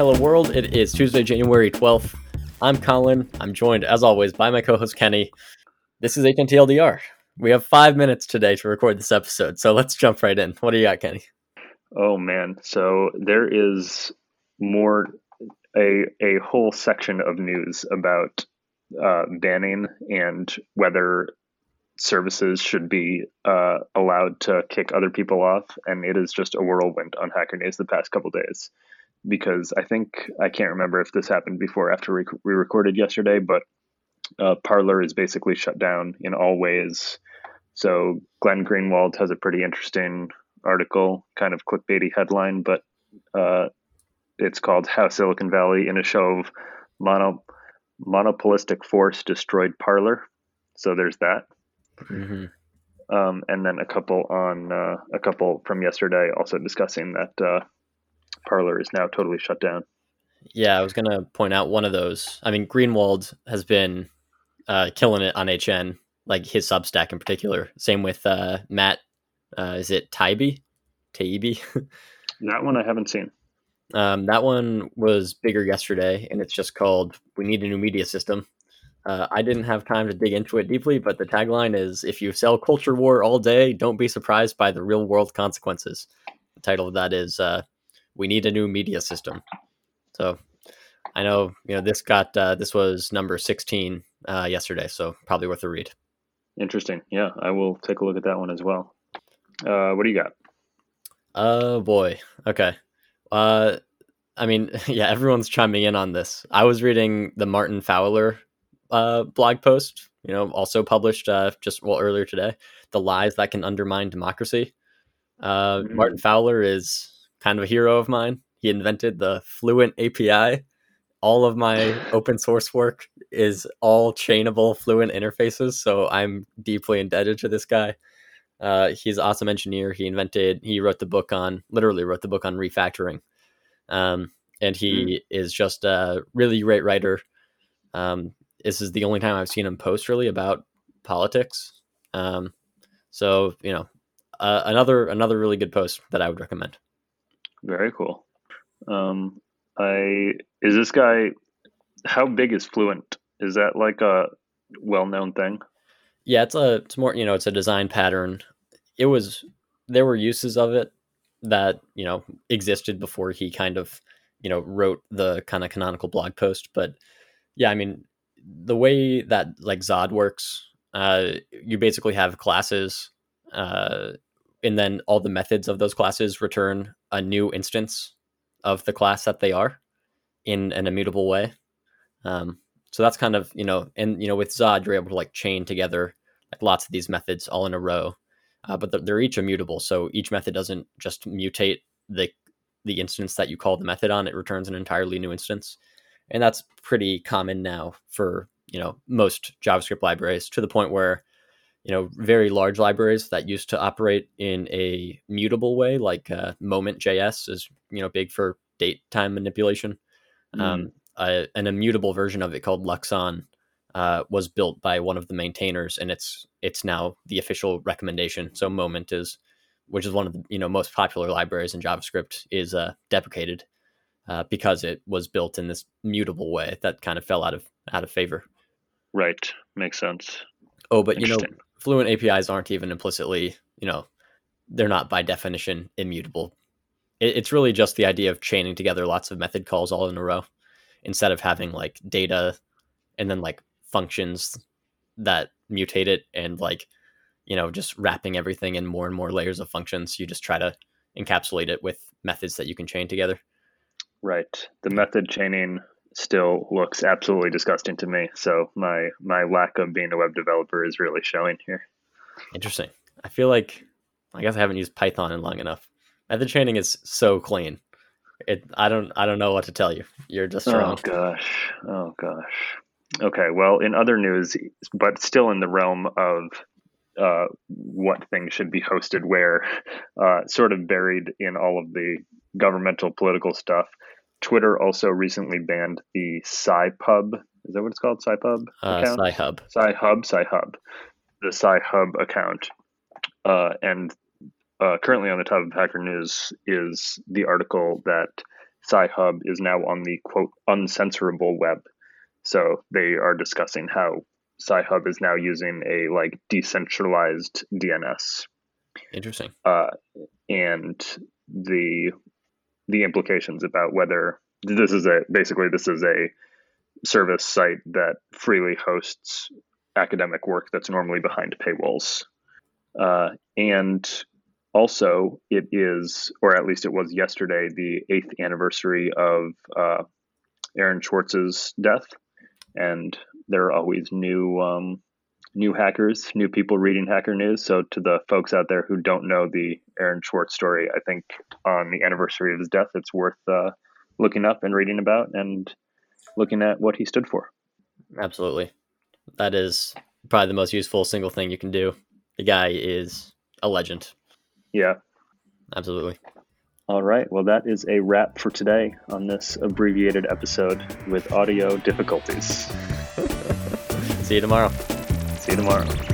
Hello, world. It is Tuesday, January 12th. I'm Colin. I'm joined, as always, by my co host, Kenny. This is HNTLDR. We have five minutes today to record this episode, so let's jump right in. What do you got, Kenny? Oh, man. So there is more, a, a whole section of news about uh, banning and whether services should be uh, allowed to kick other people off, and it is just a whirlwind on Hacker News the past couple days. Because I think I can't remember if this happened before after we, we recorded yesterday, but uh, Parler is basically shut down in all ways. So Glenn Greenwald has a pretty interesting article, kind of clickbaity headline, but uh, it's called "How Silicon Valley in a Show of Mono Monopolistic Force Destroyed Parler." So there's that. Mm-hmm. Um, and then a couple on uh, a couple from yesterday also discussing that Parler is now totally shut down. Yeah, I was gonna point out one of those. I mean, Greenwald has been uh, killing it on HN, like his Substack in particular. Same with uh, Matt. Uh, is it Taibbi? Taibbi? that one I haven't seen. Um, that one was bigger yesterday, and it's just called "We Need a New Media System." Uh, I didn't have time to dig into it deeply, but the tagline is If you sell culture war all day, don't be surprised by the real world consequences. The title of that is uh, We Need a New Media System. So I know, you know, this got, uh, this was number 16 uh, yesterday, so probably worth a read. Interesting. Yeah, I will take a look at that one as well. Uh, what do you got? Oh, boy. Okay. Uh, I mean, yeah, everyone's chiming in on this. I was reading the Martin Fowler uh, blog post, you know, also published uh, just well earlier today, the lies that can undermine democracy. Uh, mm-hmm. Martin Fowler is kind of a hero of mine. He invented the Fluent API. All of my open source work is all chainable Fluent interfaces, so I'm deeply indebted to this guy. Uh, he's an awesome engineer. He invented, he wrote the book on, literally wrote the book on refactoring. Um, and he mm. is just a really great writer. Um, this is the only time I've seen him post really about politics. Um, so you know, uh, another another really good post that I would recommend. Very cool. Um, I is this guy. How big is Fluent? Is that like a well-known thing? Yeah, it's a it's more you know it's a design pattern. It was there were uses of it that you know existed before he kind of you know wrote the kind of canonical blog post, but yeah, I mean the way that like Zod works, uh, you basically have classes, uh, and then all the methods of those classes return a new instance of the class that they are in an immutable way. Um, so that's kind of you know, and you know, with Zod, you're able to like chain together like lots of these methods all in a row, uh, but they're, they're each immutable. So each method doesn't just mutate the the instance that you call the method on; it returns an entirely new instance and that's pretty common now for you know most javascript libraries to the point where you know very large libraries that used to operate in a mutable way like uh, moment js is you know big for date time manipulation mm. um, an immutable version of it called luxon uh, was built by one of the maintainers and it's it's now the official recommendation so moment is which is one of the you know most popular libraries in javascript is uh, deprecated uh, because it was built in this mutable way that kind of fell out of out of favor. Right, makes sense. Oh, but you know, Fluent APIs aren't even implicitly, you know, they're not by definition immutable. It, it's really just the idea of chaining together lots of method calls all in a row instead of having like data and then like functions that mutate it and like you know just wrapping everything in more and more layers of functions you just try to encapsulate it with methods that you can chain together Right. The method chaining still looks absolutely disgusting to me. So my my lack of being a web developer is really showing here. Interesting. I feel like I guess I haven't used Python in long enough. Method chaining is so clean. It I don't I don't know what to tell you. You're just wrong. Oh gosh. Oh gosh. Okay, well, in other news, but still in the realm of uh, what things should be hosted where, uh, sort of buried in all of the governmental political stuff. Twitter also recently banned the SciPub. Is that what it's called? SciPub uh, account? SciHub. SciHub. SciHub. The SciHub account. Uh, and uh, currently on the top of Hacker News is the article that Sci-Hub is now on the quote uncensorable web. So they are discussing how Sci-Hub is now using a like decentralized DNS. Interesting. Uh, and the the implications about whether this is a basically this is a service site that freely hosts academic work that's normally behind paywalls. Uh, and also, it is, or at least it was yesterday, the eighth anniversary of uh, Aaron Swartz's death, and there are always new um, new hackers, new people reading Hacker News. So, to the folks out there who don't know the Aaron Swartz story, I think on the anniversary of his death, it's worth uh, looking up and reading about and looking at what he stood for. Absolutely, that is probably the most useful single thing you can do. The guy is a legend. Yeah. Absolutely. All right. Well, that is a wrap for today on this abbreviated episode with audio difficulties. See you tomorrow. See you tomorrow.